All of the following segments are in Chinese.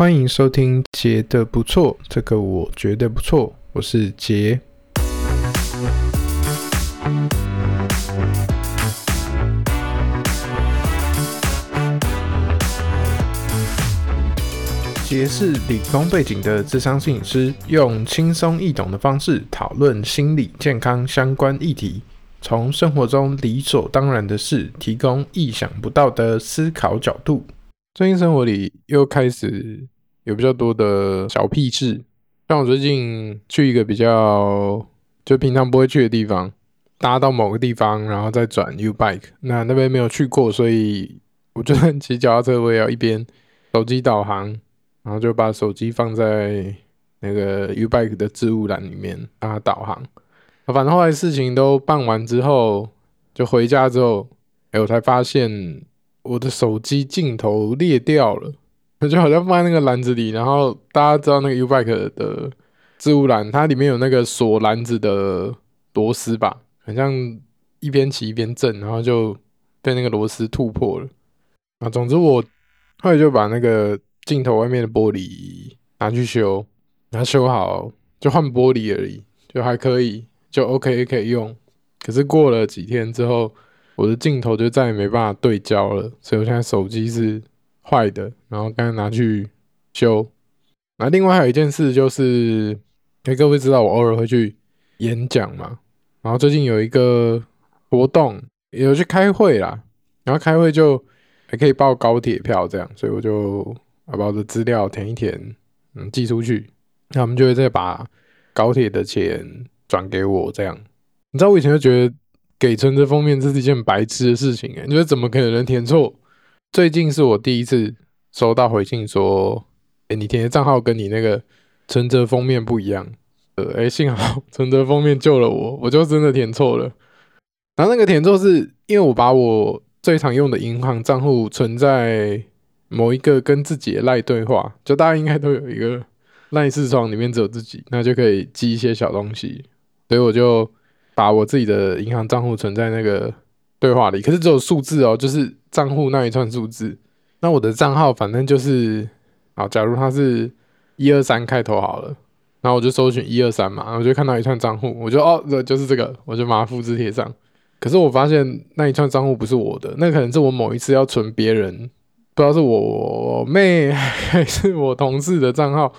欢迎收听杰的不错，这个我觉得不错，我是杰。杰是理工背景的智商摄影师，用轻松易懂的方式讨论心理健康相关议题，从生活中理所当然的事，提供意想不到的思考角度。最近生活里又开始有比较多的小屁事，像我最近去一个比较就平常不会去的地方，搭到某个地方，然后再转 U bike。那那边没有去过，所以我就算 骑脚踏车，我也要一边手机导航，然后就把手机放在那个 U bike 的置物篮里面让它导航。反正后来事情都办完之后，就回家之后，哎，我才发现。我的手机镜头裂掉了，就好像放在那个篮子里。然后大家知道那个 U-Bike 的置物篮，它里面有那个锁篮子的螺丝吧，好像一边骑一边震，然后就被那个螺丝突破了。啊，总之我后来就把那个镜头外面的玻璃拿去修，拿修好就换玻璃而已，就还可以，就 OK 可以用。可是过了几天之后。我的镜头就再也没办法对焦了，所以我现在手机是坏的，然后刚刚拿去修。那另外还有一件事就是，哎，各位知道我偶尔会去演讲嘛，然后最近有一个活动，有去开会啦，然后开会就还可以报高铁票这样，所以我就把我的资料填一填，嗯，寄出去，那他们就会再把高铁的钱转给我这样。你知道我以前就觉得。给存折封面这是一件白痴的事情哎，你说怎么可能填错？最近是我第一次收到回信说，哎，你填的账号跟你那个存折封面不一样。呃，哎，幸好 存折封面救了我，我就真的填错了。然后那个填错是因为我把我最常用的银行账户存在某一个跟自己的赖对话，就大家应该都有一个赖视窗里面只有自己，那就可以记一些小东西，所以我就。把我自己的银行账户存在那个对话里，可是只有数字哦，就是账户那一串数字。那我的账号反正就是，好，假如它是一二三开头好了，然后我就搜寻一二三嘛，然后我就看到一串账户，我就哦，这就是这个，我就把它复制贴上。可是我发现那一串账户不是我的，那可能是我某一次要存别人，不知道是我妹还是我同事的账号。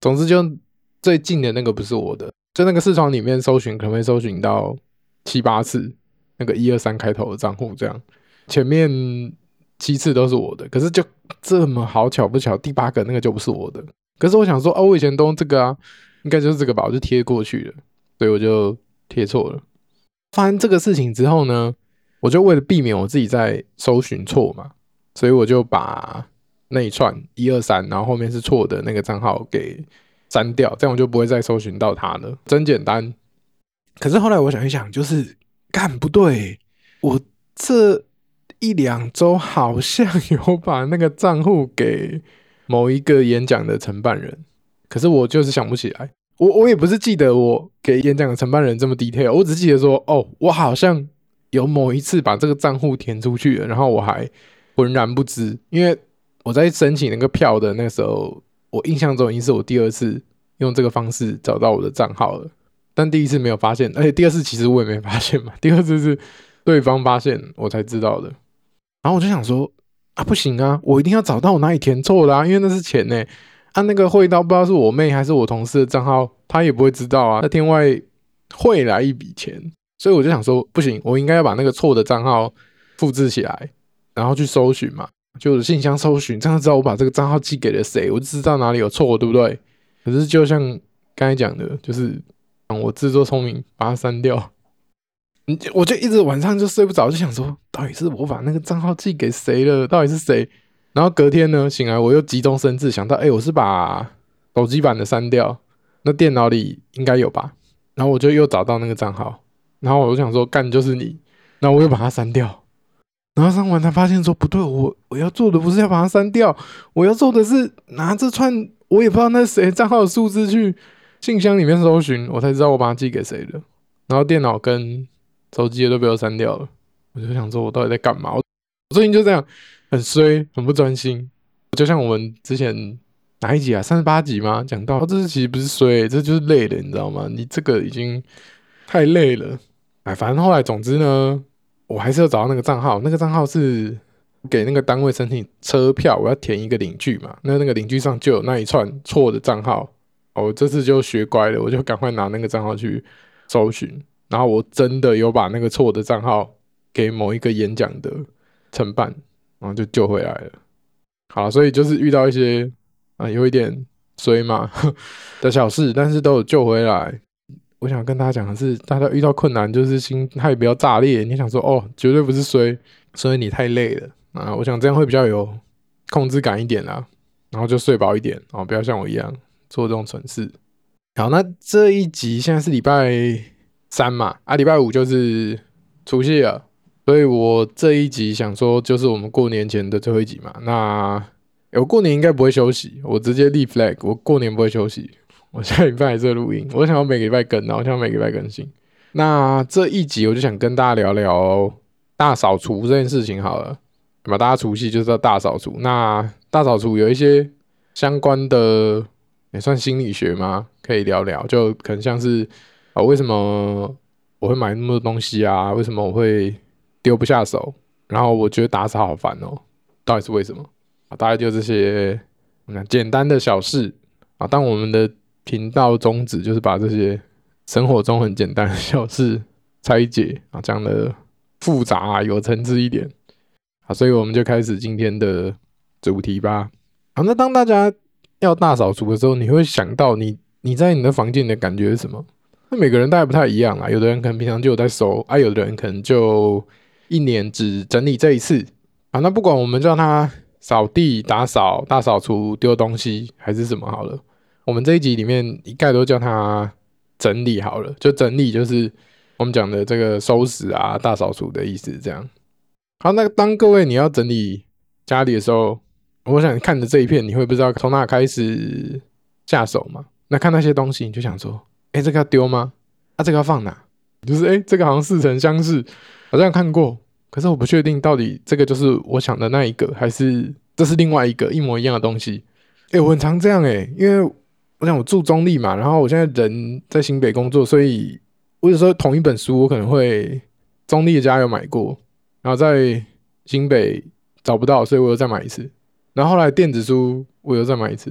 总之，就最近的那个不是我的。就那个视窗里面搜寻，可能会搜寻到七八次那个一二三开头的账户，这样前面七次都是我的，可是就这么好巧不巧，第八个那个就不是我的。可是我想说，哦，我以前都用这个啊，应该就是这个吧，我就贴过去了，所以我就贴错了。发生这个事情之后呢，我就为了避免我自己在搜寻错嘛，所以我就把那一串一二三，然后后面是错的那个账号给。删掉，这样我就不会再搜寻到它了，真简单。可是后来我想一想，就是干不对，我这一两周好像有把那个账户给某一个演讲的承办人，可是我就是想不起来。我我也不是记得我给演讲的承办人这么 detail，我只记得说，哦，我好像有某一次把这个账户填出去了，然后我还浑然不知，因为我在申请那个票的那时候。我印象中已经是我第二次用这个方式找到我的账号了，但第一次没有发现，而且第二次其实我也没发现嘛。第二次是对方发现我才知道的。然后我就想说啊，不行啊，我一定要找到我哪里填错了啊，因为那是钱呢。按、啊、那个汇到不知道是我妹还是我同事的账号，他也不会知道啊。那天外汇来一笔钱，所以我就想说不行，我应该要把那个错的账号复制起来，然后去搜寻嘛。就是信箱搜寻，这样知道我把这个账号寄给了谁，我就知道哪里有错，对不对？可是就像刚才讲的，就是我自作聪明把它删掉，我就一直晚上就睡不着，就想说，到底是我把那个账号寄给谁了？到底是谁？然后隔天呢，醒来我又急中生智，想到，哎，我是把手机版的删掉，那电脑里应该有吧？然后我就又找到那个账号，然后我就想说，干就是你，然后我又把它删掉。然后删完才发现说不对，我我要做的不是要把它删掉，我要做的是拿这串我也不知道那谁账号的数字去信箱里面搜寻，我才知道我把它寄给谁了。然后电脑跟手机也都被我删掉了，我就想说我到底在干嘛？我最近就这样很衰，很不专心。就像我们之前哪一集啊？三十八集吗？讲到，哦，这是其实不是衰，这就是累了，你知道吗？你这个已经太累了。哎，反正后来，总之呢，我还是要找到那个账号。那个账号是给那个单位申请车票，我要填一个领据嘛。那那个领据上就有那一串错的账号。我这次就学乖了，我就赶快拿那个账号去搜寻。然后我真的有把那个错的账号给某一个演讲的承办，然后就救回来了。好，所以就是遇到一些啊有一点衰嘛的小事，但是都有救回来。我想跟大家讲的是，大家遇到困难就是心态不要炸裂。你想说哦，绝对不是衰，所以你太累了啊。我想这样会比较有控制感一点啦，然后就睡饱一点哦，不要像我一样做这种蠢事。好，那这一集现在是礼拜三嘛，啊，礼拜五就是除夕了，所以我这一集想说就是我们过年前的最后一集嘛。那我过年应该不会休息，我直接立 flag，我过年不会休息。我下礼拜在录音，我想要每个礼拜更，然后想要每个礼拜更新。那这一集我就想跟大家聊聊大扫除这件事情好了，对吧？大家除夕就是要大扫除。那大扫除有一些相关的，也算心理学吗？可以聊聊，就可能像是啊，为什么我会买那么多东西啊？为什么我会丢不下手？然后我觉得打扫好烦哦，到底是为什么？啊，大概就这些简单的小事啊，当我们的。频道宗旨就是把这些生活中很简单的小事拆解啊，讲的复杂啊，有层次一点啊，所以我们就开始今天的主题吧。好，那当大家要大扫除的时候，你会想到你你在你的房间的感觉是什么？那每个人大概不太一样啊，有的人可能平常就有在收啊，有的人可能就一年只整理这一次啊。那不管我们叫他扫地、打扫、大扫除、丢东西还是什么好了。我们这一集里面一概都叫它整理好了，就整理就是我们讲的这个收拾啊、大扫除的意思。这样好，那当各位你要整理家里的时候，我想看着这一片，你会不知道从哪开始下手嘛？那看那些东西，你就想说：哎，这个要丢吗？啊，这个要放哪？就是哎，这个好像似曾相识，好像看过，可是我不确定到底这个就是我想的那一个，还是这是另外一个一模一样的东西。哎，我很常这样哎，因为。我想我住中立嘛，然后我现在人在新北工作，所以我有时候同一本书我可能会中立的家有买过，然后在新北找不到，所以我又再买一次。然后后来电子书我又再买一次，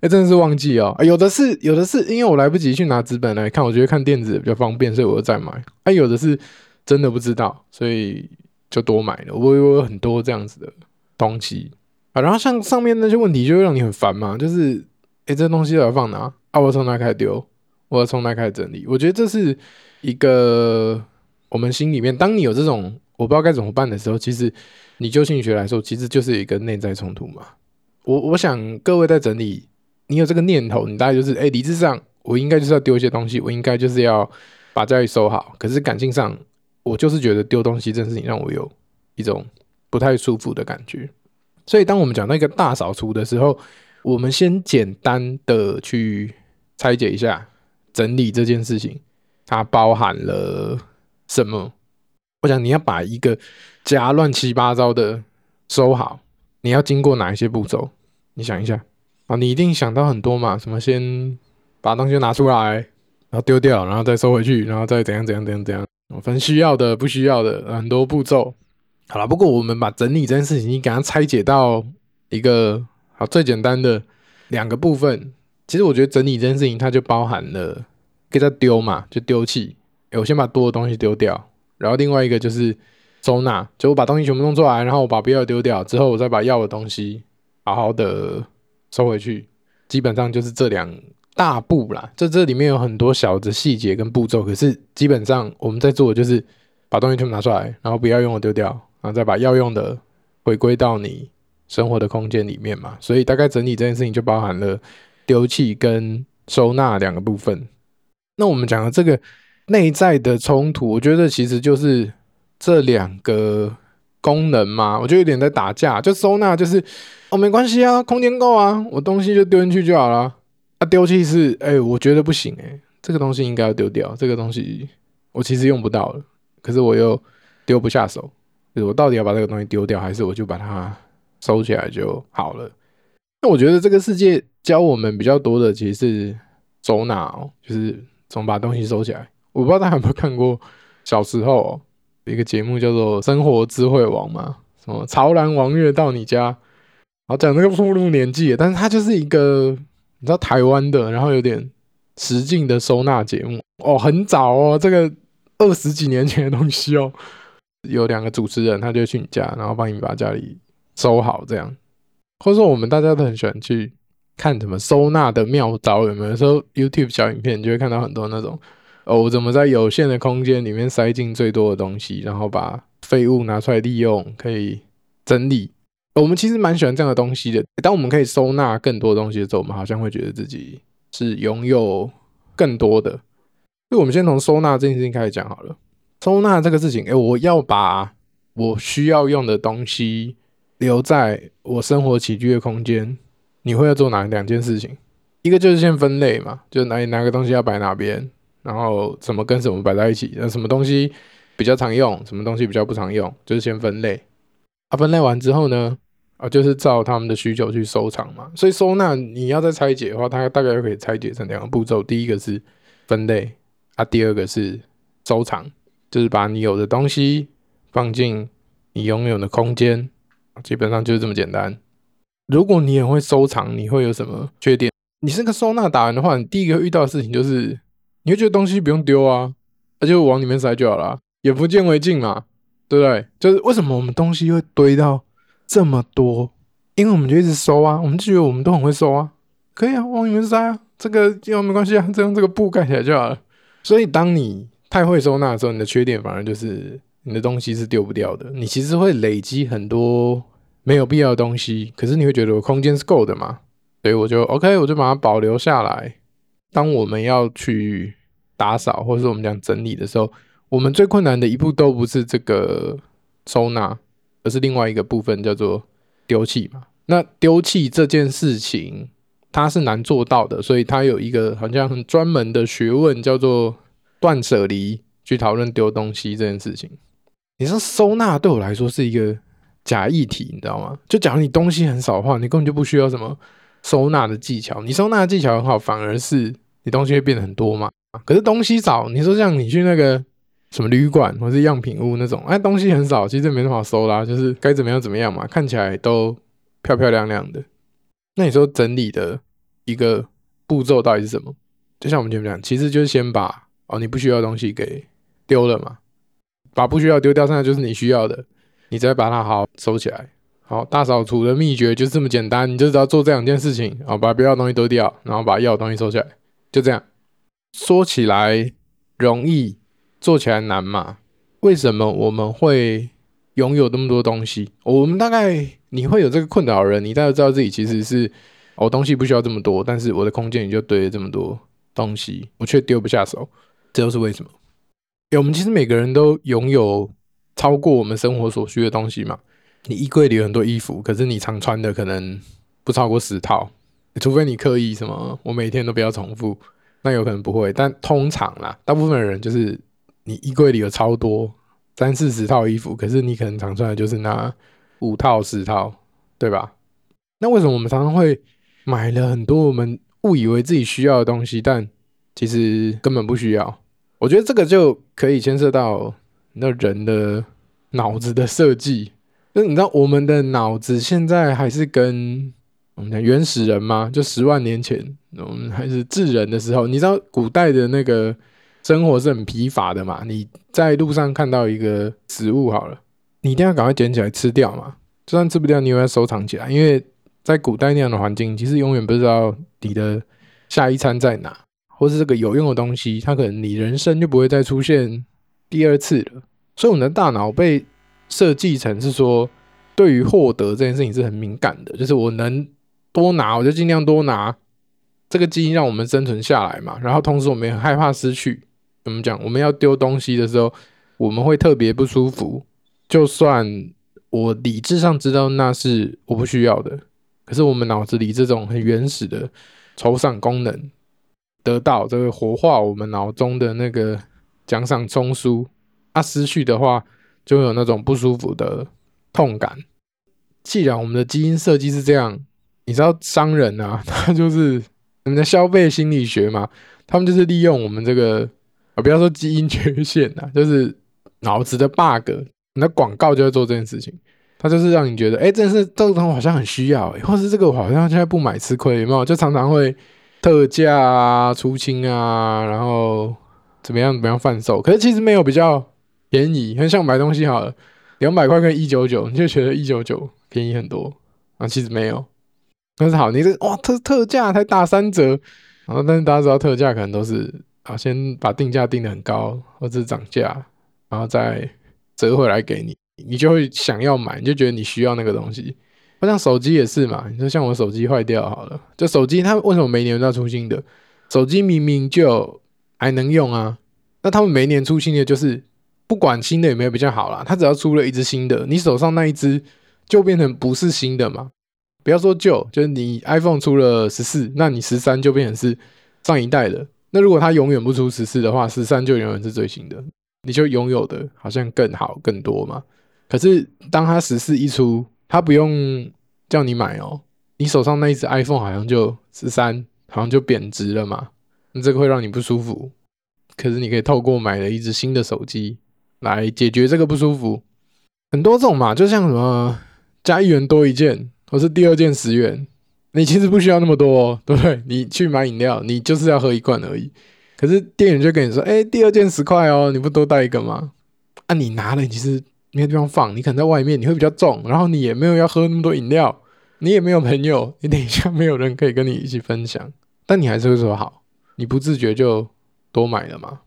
哎，真的是忘记哦。有的是有的是因为我来不及去拿纸本来看，我觉得看电子比较方便，所以我又再买。哎，有的是真的不知道，所以就多买了。我有很多这样子的东西啊，然后像上面那些问题就会让你很烦嘛，就是。哎，这东西要放哪？啊，我从哪开始丢？我要从哪开始整理？我觉得这是一个我们心里面，当你有这种我不知道该怎么办的时候，其实你就心理学来说，其实就是一个内在冲突嘛。我我想各位在整理，你有这个念头，你大概就是哎，理智上我应该就是要丢一些东西，我应该就是要把家里收好。可是感性上，我就是觉得丢东西这件事情让我有一种不太舒服的感觉。所以当我们讲那个大扫除的时候，我们先简单的去拆解一下整理这件事情，它包含了什么？我想你要把一个家乱七八糟的收好，你要经过哪一些步骤？你想一下啊，你一定想到很多嘛？什么先把东西拿出来，然后丢掉，然后再收回去，然后再怎样怎样怎样怎样？我分需要的、不需要的很多步骤。好了，不过我们把整理这件事情，你给它拆解到一个。好，最简单的两个部分，其实我觉得整理这件事情，它就包含了给它丢嘛，就丢弃。欸，我先把多的东西丢掉，然后另外一个就是收纳，就我把东西全部弄出来，然后我把不要丢掉之后，我再把要的东西好好的收回去。基本上就是这两大步啦。这这里面有很多小的细节跟步骤，可是基本上我们在做的就是把东西全部拿出来，然后不要用的丢掉，然后再把要用的回归到你。生活的空间里面嘛，所以大概整理这件事情就包含了丢弃跟收纳两个部分。那我们讲的这个内在的冲突，我觉得其实就是这两个功能嘛。我就有点在打架。就收纳就是哦，没关系啊，空间够啊，我东西就丢进去就好了。啊，丢弃是哎、我觉得不行哎、欸，这个东西应该要丢掉。这个东西我其实用不到了，可是我又丢不下手。就是我到底要把这个东西丢掉，还是我就把它？收起来就好了。那我觉得这个世界教我们比较多的其实是收纳哦，就是怎么把东西收起来。我不知道大家有没有看过小时候、一个节目叫做《生活智慧王》嘛？什么潮男王月到你家，好讲那个步入年纪，但是他就是一个你知道台湾的，然后有点实境的收纳节目哦，很早哦，这个二十几年前的东西哦。有两个主持人，他就去你家，然后帮你把家里收好，这样。或者说，我们大家都很喜欢去看什么收纳的妙招，有没有？有时候 YouTube 小影片，就会看到很多那种哦，我怎么在有限的空间里面塞进最多的东西，然后把废物拿出来利用，可以整理。我们其实蛮喜欢这样的东西的。当我们可以收纳更多东西的时候，我们好像会觉得自己是拥有更多的。所以，我们先从收纳这件事情开始讲好了。收纳这个事情，哎，我要把我需要用的东西留在我生活起居的空间。你会要做哪两件事情？一个就是先分类嘛，就哪里哪个东西要摆哪边，然后什么跟什么摆在一起，那什么东西比较常用，什么东西比较不常用，就是先分类。啊，分类完之后呢，啊，就是照他们的需求去收藏嘛。所以收纳你要再拆解的话，它大概可以拆解成两个步骤。第一个是分类，啊，第二个是收藏。就是把你有的东西放进你拥有的空间，基本上就是这么简单。如果你也会收藏，你会有什么缺点？你是个收纳达人的话，你第一个遇到的事情就是，你会觉得东西不用丢啊，那就往里面塞就好了，眼不见为净嘛，对不对？就是为什么我们东西会堆到这么多？因为我们就一直收啊，我们就觉得我们都很会收啊，可以啊，往里面塞啊，这个又没关系啊，再用这个布盖起来就好了。所以当你太会收纳的时候，你的缺点反而就是你的东西是丢不掉的。你其实会累积很多没有必要的东西，可是你会觉得我空间是够的嘛？所以我就 OK，我就把它保留下来。当我们要去打扫或是我们讲整理的时候，我们最困难的一步都不是这个收纳，而是另外一个部分叫做丢弃嘛。那丢弃这件事情，它是难做到的，所以它有一个好像很专门的学问叫做。断舍离去讨论丢东西这件事情，你说收纳对我来说是一个假议题，你知道吗？就假如你东西很少的话，你根本就不需要什么收纳的技巧。你收纳的技巧很好，反而是你东西会变得很多嘛。可是东西少，你说像你去那个什么旅馆或是样品屋那种，哎，东西很少，其实没那么好收啦，就是该怎么样怎么样嘛，看起来都漂漂亮亮的。那你说整理的一个步骤到底是什么？就像我们前面讲，其实就是先把。哦，你不需要的东西给丢了嘛？把不需要丢掉，剩下就是你需要的，你再把它好好收起来。好，大扫除的秘诀就是这么简单，你就只要做这两件事情啊，把不要的东西丢掉，然后把要的东西收起来，就这样。说起来容易，做起来难嘛？为什么我们会拥有那么多东西？我们大概你会有这个困扰的人，你大概知道自己其实是我、哦、东西不需要这么多，但是我的空间里就堆了这么多东西，我却丢不下手。这又是为什么？欸，我们其实每个人都拥有超过我们生活所需的东西嘛。你衣柜里有很多衣服，可是你常穿的可能不超过十套，除非你刻意什么，我每天都不要重复，那有可能不会。但通常啦，大部分人就是你衣柜里有超多三四十套衣服，可是你可能常穿的就是那五套十套，对吧？那为什么我们常常会买了很多我们误以为自己需要的东西，但其实根本不需要？我觉得这个就可以牵涉到那人的脑子的设计，就你知道我们的脑子现在还是跟我们讲原始人吗？就十万年前我们还是智人的时候，你知道古代的那个生活是很疲乏的嘛？你在路上看到一个食物好了，你一定要赶快捡起来吃掉嘛，就算吃不掉，你也要收藏起来，因为在古代那样的环境，其实永远不知道你的下一餐在哪。或是这个有用的东西，它可能你人生就不会再出现第二次了。所以我们的大脑被设计成是说，对于获得这件事情是很敏感的，就是我能多拿，我就尽量多拿。这个基因让我们生存下来嘛。然后同时我们也很害怕失去。怎么讲？我们要丢东西的时候，我们会特别不舒服。就算我理智上知道那是我不需要的，可是我们脑子里这种很原始的酬赏功能。得到这个活化我们脑中的那个奖赏中枢，啊，失去的话就有那种不舒服的痛感。既然我们的基因设计是这样，你知道商人啊，他就是我们的消费心理学嘛，他们就是利用我们这个啊，不要说基因缺陷啊，就是脑子的 bug，你的广告就会做这件事情，他就是让你觉得，哎、欸，真是这个东西好像很需要、欸，或是这个我好像现在不买吃亏，有没有？就常常会特价啊、出清啊，然后怎么样怎么样贩售，可是其实没有比较便宜，很像买东西好了，两百块跟一九九，你就觉得一九九便宜很多啊，其实没有。但是好，你这哇特特价才打三折，然后但是大家知道特价可能都是啊先把定价定得很高，或者是涨价，然后再折回来给你，你就会想要买，你就觉得你需要那个东西。好像手机也是嘛，你说像我手机坏掉好了，就手机它为什么每年都要出新的？手机明明就还能用啊，那他们每年出新的就是不管新的有没有比较好啦，它只要出了一只新的，你手上那一只就变成不是新的嘛。不要说旧，就是你 iPhone 出了十四，那你十三就变成是上一代的。那如果它永远不出十四的话，十三就永远是最新的，你就拥有的好像更好更多嘛。可是当它十四一出，它不用叫你买哦，你手上那一只 iPhone 好像就十三，好像就贬值了嘛。那这个会让你不舒服。可是你可以透过买了一只新的手机来解决这个不舒服。很多这种嘛，就像什么加一元多一件。我是第二件十元，你其实不需要那么多哦，对不对？你去买饮料，你就是要喝一罐而已。可是店员就跟你说：“哎，第二件十块哦，你不多带一个吗？”啊，你拿了，其实没有地方放，你可能在外面，你会比较重，然后你也没有要喝那么多饮料，你也没有朋友，你等一下没有人可以跟你一起分享，但你还是会说好，你不自觉就多买了嘛。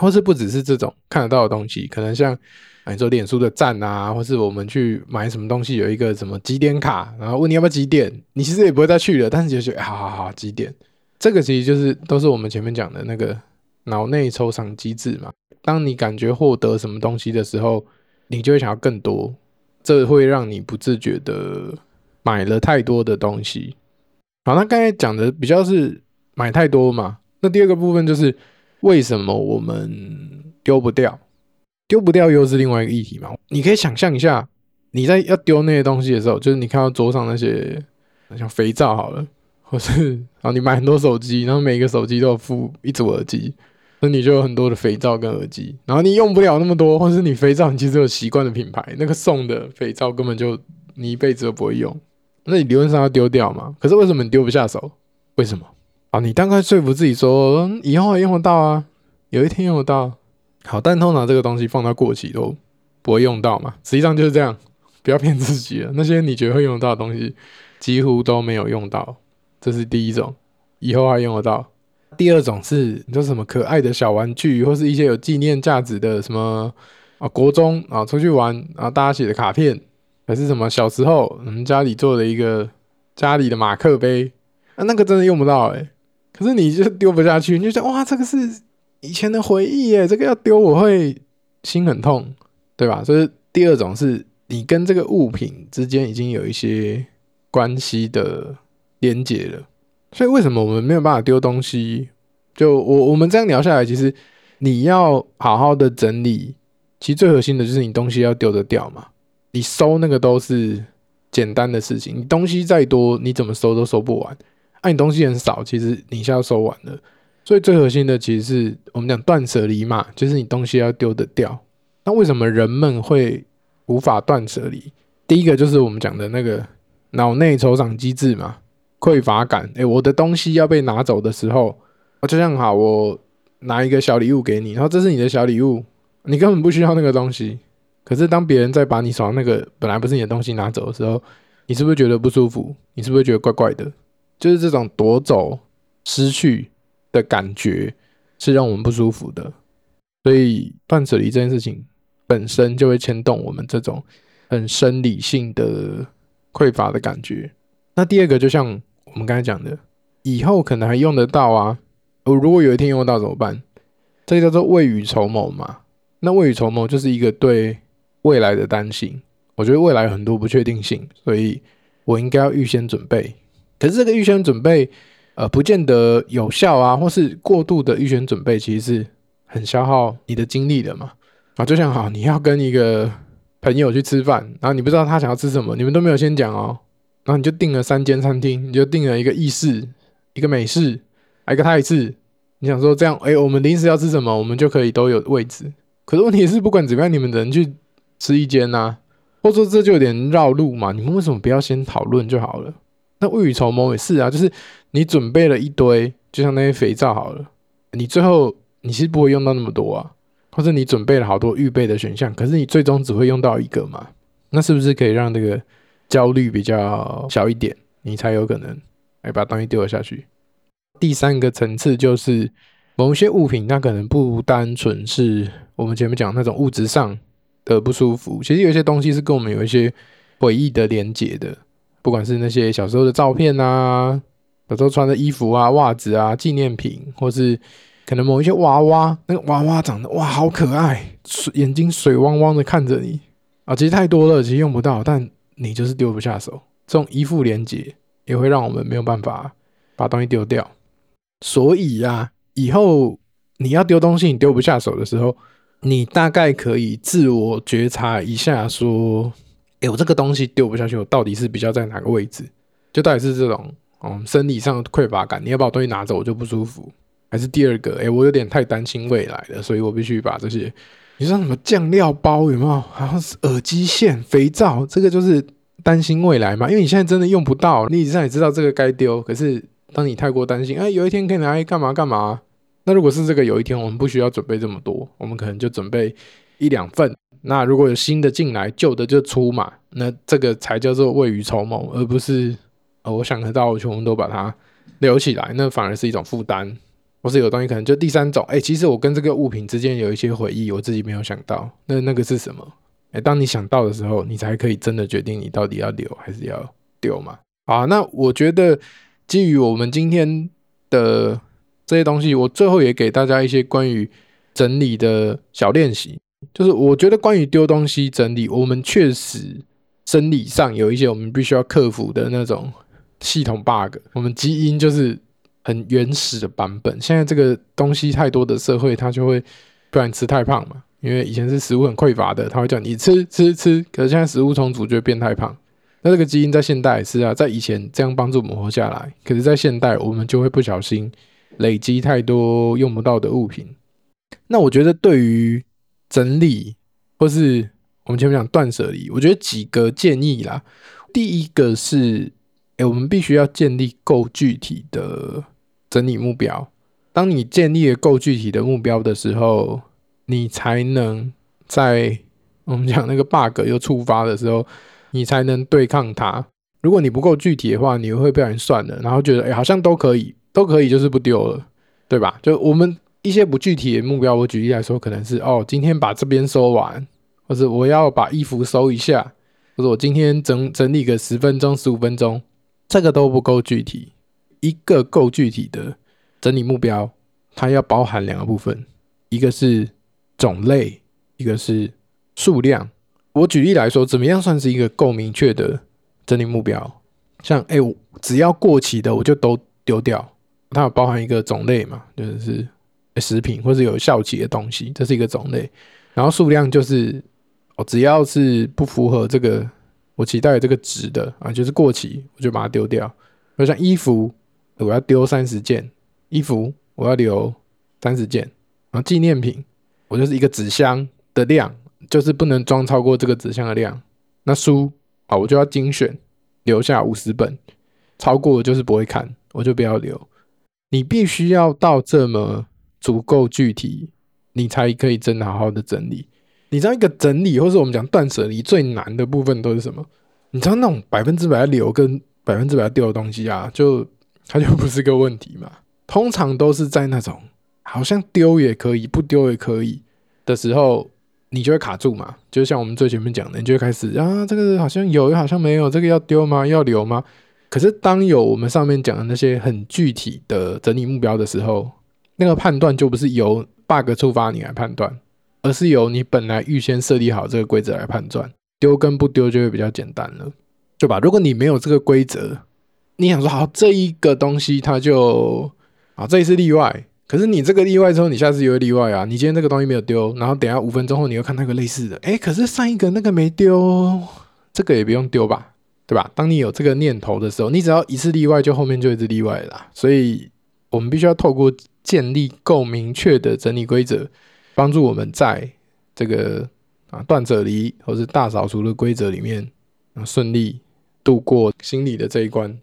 或是不只是这种看得到的东西，可能像。你说脸书的赞啊，或是我们去买什么东西，有一个什么集点卡，然后问你要不要集点，你其实也不会再去了，但是就觉得好好好集点，这个其实就是都是我们前面讲的那个脑内抽赏机制嘛。当你感觉获得什么东西的时候，你就会想要更多，这会让你不自觉的买了太多的东西。好，那刚才讲的比较是买太多嘛，那第二个部分就是为什么我们丢不掉？丢不掉又是另外一个议题嘛？你可以想象一下，你在要丢那些东西的时候，就是你看到桌上那些像肥皂好了，或是然后你买很多手机，然后每个手机都有附一组耳机，那你就有很多的肥皂跟耳机，然后你用不了那么多，或是你肥皂你其实有习惯的品牌，那个送的肥皂根本就你一辈子都不会用，那你理论上要丢掉嘛？可是为什么你丢不下手？为什么？啊，你大概说服自己说，以后还用得到啊，有一天用得到。好，但通常这个东西放到过期都不会用到嘛，实际上就是这样，不要骗自己了。那些你觉得会用到的东西，几乎都没有用到，这是第一种，以后还用得到。第二种是，你说什么可爱的小玩具，或是一些有纪念价值的什么啊，国中啊出去玩啊，大家写的卡片，还是什么小时候我们家里做的一个家里的马克杯，啊，那个真的用不到哎、可是你就丢不下去，你就想哇，这个是。以前的回忆耶，这个要丢我会心很痛，对吧？所以第二种是你跟这个物品之间已经有一些关系的连结了。所以为什么我们没有办法丢东西？就我我们这样聊下来，其实你要好好的整理，其实最核心的就是你东西要丢得掉嘛。你收那个都是简单的事情，你东西再多，你怎么收都收不完。啊，你东西很少，其实你是要收完的。所以最核心的其实是我们讲断舍离嘛，就是你东西要丢得掉。那为什么人们会无法断舍离？第一个就是我们讲的那个脑内酬赏机制嘛，匮乏感。诶，我的东西要被拿走的时候，就像好，我拿一个小礼物给你，然后这是你的小礼物，你根本不需要那个东西。可是当别人在把你手上那个本来不是你的东西拿走的时候，你是不是觉得不舒服？你是不是觉得怪怪的？就是这种夺走、失去。的感觉是让我们不舒服的，所以断舍离这件事情本身就会牵动我们这种很生理性的匮乏的感觉。那第二个，就像我们刚才讲的，以后可能还用得到啊，我如果有一天用得到怎么办？这个叫做未雨绸缪嘛。那未雨绸缪就是一个对未来的担心。我觉得未来很多不确定性，所以我应该要预先准备。可是这个预先准备。呃，不见得有效啊，或是过度的预先准备，其实是很消耗你的精力的嘛。啊，就像好，你要跟一个朋友去吃饭，然后你不知道他想要吃什么，你们都没有先讲哦，然后你就订了三间餐厅，你就订了一个意式、一个美式、还有一个泰式。你想说这样，哎，我们临时要吃什么，我们就可以都有位置。可是问题是，不管怎么样，你们人去吃一间呐、啊，或者说这就有点绕路嘛。你们为什么不要先讨论就好了？那未雨绸缪也是啊，就是你准备了一堆，就像那些肥皂好了，你最后你其实不会用到那么多啊，或者你准备了好多预备的选项，可是你最终只会用到一个嘛。那是不是可以让这个焦虑比较小一点？你才有可能哎把东西丢了下去。第三个层次就是某些物品，它可能不单纯是我们前面讲那种物质上的不舒服，其实有些东西是跟我们有一些回忆的连结的，不管是那些小时候的照片啊，小时候穿的衣服啊、袜子啊、纪念品，或是可能某一些娃娃，那个娃娃长得哇好可爱，眼睛水汪汪的看着你。啊，其实太多了，其实用不到，但你就是丢不下手。这种依附连接也会让我们没有办法把东西丢掉。所以呀、啊，以后你要丢东西，你丢不下手的时候，你大概可以自我觉察一下，说：“哎，我这个东西丢不下去，我到底是比较在哪个位置？就到底是这种嗯生理上的匮乏感，你要把我东西拿走，我就不舒服，还是第二个？哎，我有点太担心未来了，所以我必须把这些。”你说什么酱料包有没有？好像是耳机线、肥皂，这个就是担心未来嘛。因为你现在真的用不到，你现在也知道这个该丢。可是当你太过担心，哎，有一天可以拿来干嘛干嘛？那如果是这个，有一天我们不需要准备这么多，我们可能就准备一两份。那如果有新的进来，旧的就出嘛。那这个才叫做未雨绸缪，而不是呃，我想得到，我全部都把它留起来，那反而是一种负担。或是有东西可能就第三种，哎、其实我跟这个物品之间有一些回忆，我自己没有想到，那那个是什么？哎、当你想到的时候，你才可以真的决定你到底要留还是要丢嘛。好，那我觉得基于我们今天的这些东西，我最后也给大家一些关于整理的小练习，就是我觉得关于丢东西整理，我们确实生理上有一些我们必须要克服的那种系统 bug，我们基因就是。很原始的版本。现在这个东西太多的社会，它就会不然吃太胖嘛。因为以前是食物很匮乏的，他会叫你吃吃吃。可是现在食物充足，就变太胖。那这个基因在现代也是啊，在以前这样帮助我们活下来，可是，在现代我们就会不小心累积太多用不到的物品。那我觉得对于整理或是我们前面讲断舍离，我觉得几个建议啦。第一个是，哎，我们必须要建立够具体的。整理目标。当你建立了够具体的目标的时候，你才能在我们讲那个 bug 又触发的时候，你才能对抗它。如果你不够具体的话，你会不然算了，然后觉得哎、好像都可以，都可以，就是不丢了，对吧？就我们一些不具体的目标，我举例来说，可能是哦，今天把这边收完，或者我要把衣服收一下，或者我今天整整理个十分钟、十五分钟，这个都不够具体。一个够具体的整理目标，它要包含两个部分，一个是种类，一个是数量。我举例来说，怎么样算是一个够明确的整理目标？像，哎，我只要过期的我就都丢掉，它有包含一个种类嘛，就是食品或者有效期的东西，这是一个种类。然后数量就是，哦，只要是不符合这个我期待的这个值的啊，就是过期，我就把它丢掉。就像衣服。我要丢三十件衣服，我要留三十件。然后纪念品，我就是一个纸箱的量，就是不能装超过这个纸箱的量。那书啊，我就要精选，留下五十本，超过就是不会看，我就不要留。你必须要到这么足够具体，你才可以真的好好的整理。你知道一个整理，或是我们讲断舍离最难的部分都是什么？你知道那种百分之百要留跟百分之百丢的东西啊，就。它就不是个问题嘛，通常都是在那种好像丢也可以，不丢也可以的时候，你就会卡住嘛。就像我们最前面讲的，你就会开始啊，这个好像有，又好像没有，这个要丢吗？要留吗？可是当有我们上面讲的那些很具体的整理目标的时候，那个判断就不是由 bug 触发你来判断，而是由你本来预先设立好这个规则来判断，丢跟不丢就会比较简单了，对吧？如果你没有这个规则，你想说好这一个东西，它就啊，这一次例外。可是你这个例外之后，你下次又会例外啊。你今天这个东西没有丢，然后等下五分钟后你又看那个类似的，哎，可是上一个那个没丢，这个也不用丢吧？对吧？当你有这个念头的时候，你只要一次例外，就后面就一直例外了。所以，我们必须要透过建立够明确的整理规则，帮助我们在这个啊断舍离或是大扫除的规则里面啊顺利度过心理的这一关。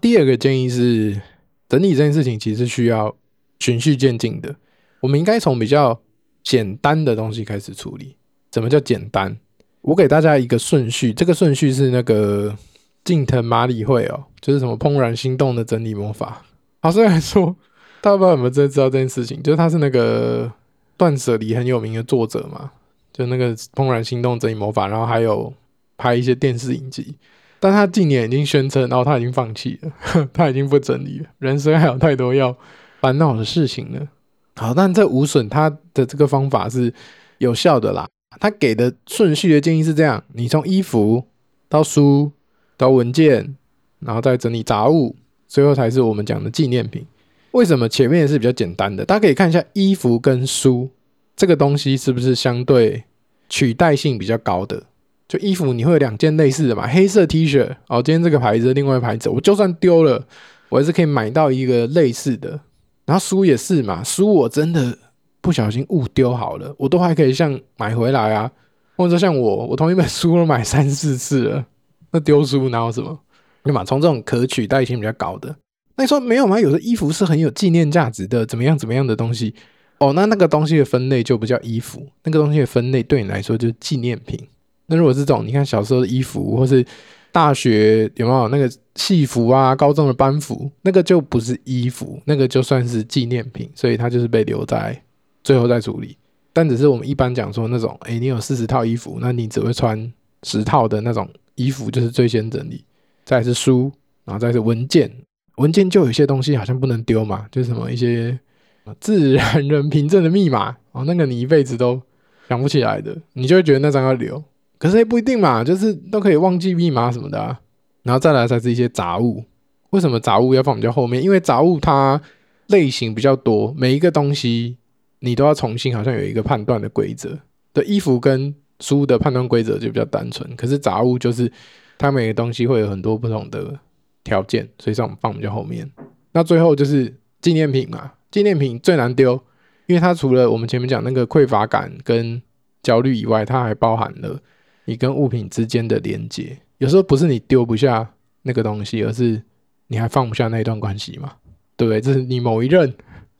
第二个建议是，整理这件事情其实需要循序渐进的。我们应该从比较简单的东西开始处理。怎么叫简单？我给大家一个顺序，这个顺序是那个近藤麻里惠哦，就是什么怦然心动的整理魔法。好，虽然说大家不知道有没有真的知道这件事情，就是他是那个断舍离很有名的作者嘛，就那个怦然心动整理魔法，然后还有拍一些电视影集。但他近年已经宣称，然后他已经放弃了，他已经不整理了，人生还有太多要烦恼的事情了。好，但这无损他的这个方法是有效的啦。他给的顺序的建议是这样：你从衣服到书到文件，然后再整理杂物，最后才是我们讲的纪念品。为什么前面是比较简单的？大家可以看一下衣服跟书这个东西是不是相对取代性比较高的？就衣服你会有两件类似的嘛？黑色 T 恤哦，今天这个牌子，另外一牌子，我就算丢了，我还是可以买到一个类似的。然后书也是嘛，书我真的。不小心误丢好了，我都还可以像买回来啊，或者说像我，我同一本书都买三四次了，那丢书哪有什么？对嘛？从这种可取代性比较高的，那你说没有吗？有的衣服是很有纪念价值的，怎么样怎么样的东西？哦，那那个东西的分类就不叫衣服，那个东西的分类对你来说就是纪念品。那如果是这种，你看小时候的衣服，或是大学有没有那个戏服啊？高中的班服，那个就不是衣服，那个就算是纪念品，所以它就是被留在。最后再处理，但只是我们一般讲说那种，哎，你有四十套衣服，那你只会穿十套的那种衣服，就是最先整理。再是书，然后再是文件，文件就有一些东西好像不能丢嘛，就是什么一些自然人凭证的密码哦，那个你一辈子都想不起来的，你就会觉得那张要留。可是也不一定嘛，就是都可以忘记密码什么的啊。然后再来才是一些杂物，为什么杂物要放比较后面？因为杂物它类型比较多，每一个东西。你都要重新，好像有一个判断的规则。对，衣服跟书的判断规则就比较单纯，可是杂物就是它每个东西会有很多不同的条件，所以这种放比较后面。那最后就是纪念品嘛，纪念品最难丢，因为它除了我们前面讲那个匮乏感跟焦虑以外，它还包含了你跟物品之间的连接。有时候不是你丢不下那个东西，而是你还放不下那一段关系嘛，对不对？这是你某一任。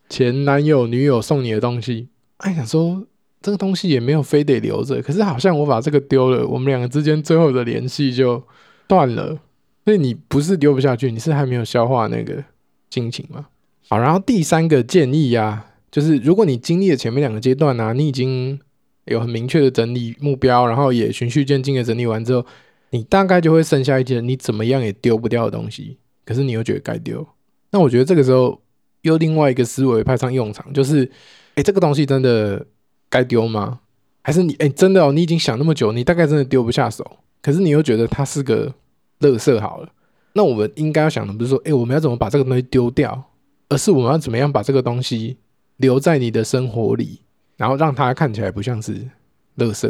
前男友、女友送你的东西，哎，想说这个东西也没有非得留着，可是好像我把这个丢了，我们两个之间最后的联系就断了。所以你不是丢不下去，你是还没有消化那个心情嘛？好，然后第三个建议呀、就是如果你经历了前面两个阶段呢、你已经有很明确的整理目标，然后也循序渐进的整理完之后，你大概就会剩下一件你怎么样也丢不掉的东西，可是你又觉得该丢。那我觉得这个时候。又另外一个思维派上用场，就是，哎、这个东西真的该丢吗？还是你，哎、真的哦，你已经想那么久，你大概真的丢不下手，可是你又觉得它是个垃圾好了。那我们应该要想的不是说，哎、我们要怎么把这个东西丢掉，而是我们要怎么样把这个东西留在你的生活里，然后让它看起来不像是垃圾。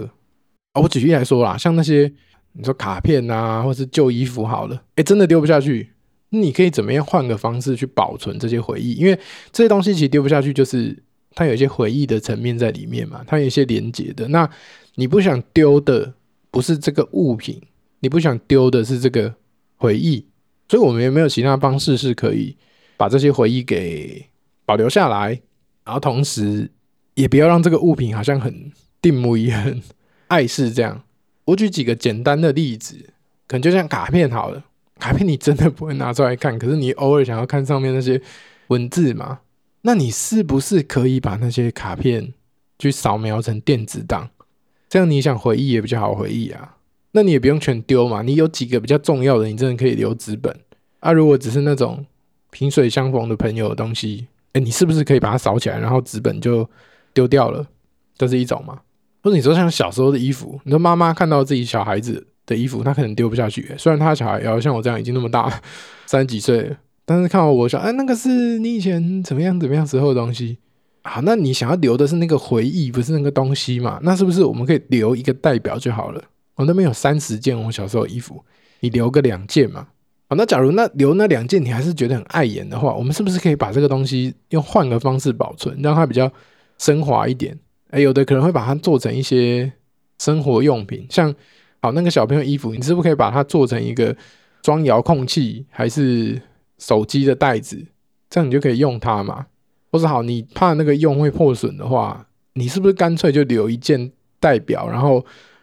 哦，我举例来说啦，像那些你说卡片啊，或是旧衣服好了，哎、真的丢不下去。你可以怎么样换个方式去保存这些回忆？因为这些东西其实丢不下去，就是它有一些回忆的层面在里面嘛，它有一些连接的。那你不想丢的不是这个物品，你不想丢的是这个回忆。所以我们也没有其他方式是可以把这些回忆给保留下来，然后同时也不要让这个物品好像很定目一样很碍事这样？我举几个简单的例子，可能就像卡片好了。卡片你真的不会拿出来看，可是你偶尔想要看上面那些文字嘛？那你是不是可以把那些卡片去扫描成电子档？这样你想回忆也比较好回忆啊。那你也不用全丢嘛，你有几个比较重要的，你真的可以留纸本啊。如果只是那种萍水相逢的朋友的东西，哎，你是不是可以把它扫起来，然后纸本就丢掉了？这是一种嘛？或者你说像小时候的衣服，你说妈妈看到自己小孩子。的衣服她可能丢不下去，虽然她小孩也要像我这样已经那么大，三十几岁，但是看到我想，哎，那个是你以前怎么样怎么样时候的东西啊？那你想要留的是那个回忆，不是那个东西嘛？那是不是我们可以留一个代表就好了？我那边有三十件我小时候衣服，你留个两件嘛。好，那假如那留那两件你还是觉得很碍眼的话，我们是不是可以把这个东西用换个方式保存，让它比较升华一点？哎，有的可能会把它做成一些生活用品，像好那个小朋友衣服，你是不是可以把它做成一个装遥控器还是手机的袋子？这样你就可以用它嘛。或者好，你怕那个用会破损的话，你是不是干脆就留一件代表，然后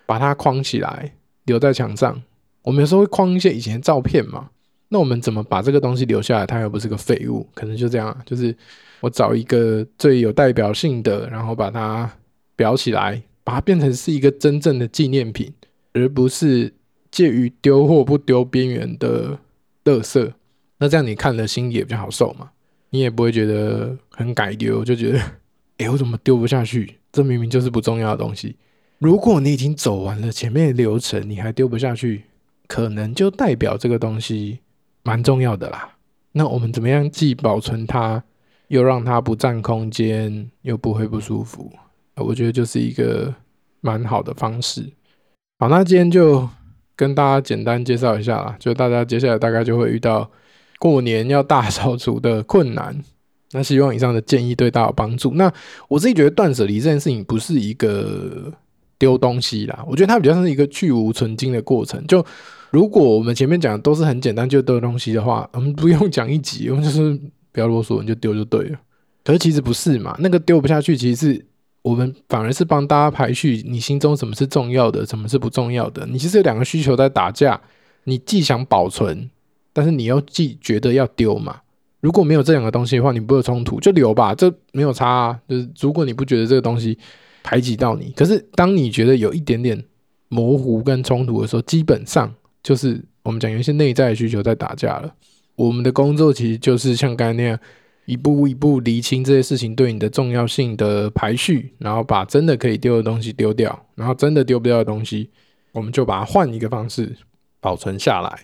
把它框起来留在墙上？我们有时候会框一些以前的照片嘛。那我们怎么把这个东西留下来？它又不是个废物，可能就这样，就是我找一个最有代表性的，然后把它裱起来，把它变成是一个真正的纪念品，而不是介于丢或不丢边缘的垃圾。那这样你看了心里也比较好受嘛。你也不会觉得很改丢，就觉得，哎、我怎么丢不下去？这明明就是不重要的东西。如果你已经走完了前面的流程，你还丢不下去，可能就代表这个东西蛮重要的啦。那我们怎么样既保存它，又让它不占空间，又不会不舒服？我觉得就是一个蛮好的方式。好，那今天就跟大家简单介绍一下啦，就大家接下来大概就会遇到。过年要大扫除的困难，那希望以上的建议对大家有帮助。那我自己觉得断舍离这件事情不是一个丢东西啦，我觉得它比较像是一个去芜存菁的过程。就如果我们前面讲的都是很简单就丢东西的话，我们不用讲一集，我们就是不要啰嗦，你就丢就对了。可是其实不是嘛，那个丢不下去，其实是我们反而是帮大家排序你心中什么是重要的，什么是不重要的。你其实有两个需求在打架，你既想保存。但是你又既觉得要丢嘛？如果没有这两个东西的话，你不会有冲突，就留吧，这没有差啊。就是如果你不觉得这个东西排挤到你，可是当你觉得有一点点模糊跟冲突的时候，基本上就是我们讲有一些内在的需求在打架了。我们的工作其实就是像刚才那样，一步一步厘清这些事情对你的重要性的排序，然后把真的可以丢的东西丢掉，然后真的丢不掉的东西，我们就把它换一个方式保存下来。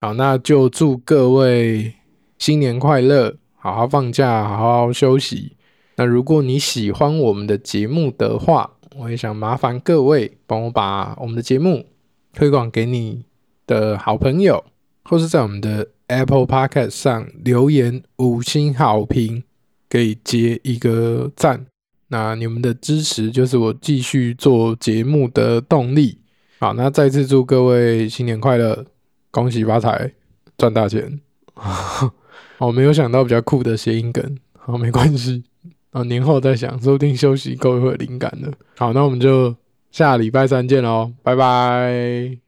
好，那就祝各位新年快乐，好好放假，好好休息。那如果你喜欢我们的节目的话，我也想麻烦各位帮我把我们的节目推广给你的好朋友，或是在我们的 Apple Podcast 上留言五星好评，给接一个赞。那你们的支持就是我继续做节目的动力。好，那再次祝各位新年快乐。恭喜发财，赚大钱！我没有想到比较酷的谐音梗，好，没关系，啊，年后再想，说不定休息够会灵感的。好，那我们就下礼拜三见喽，拜拜。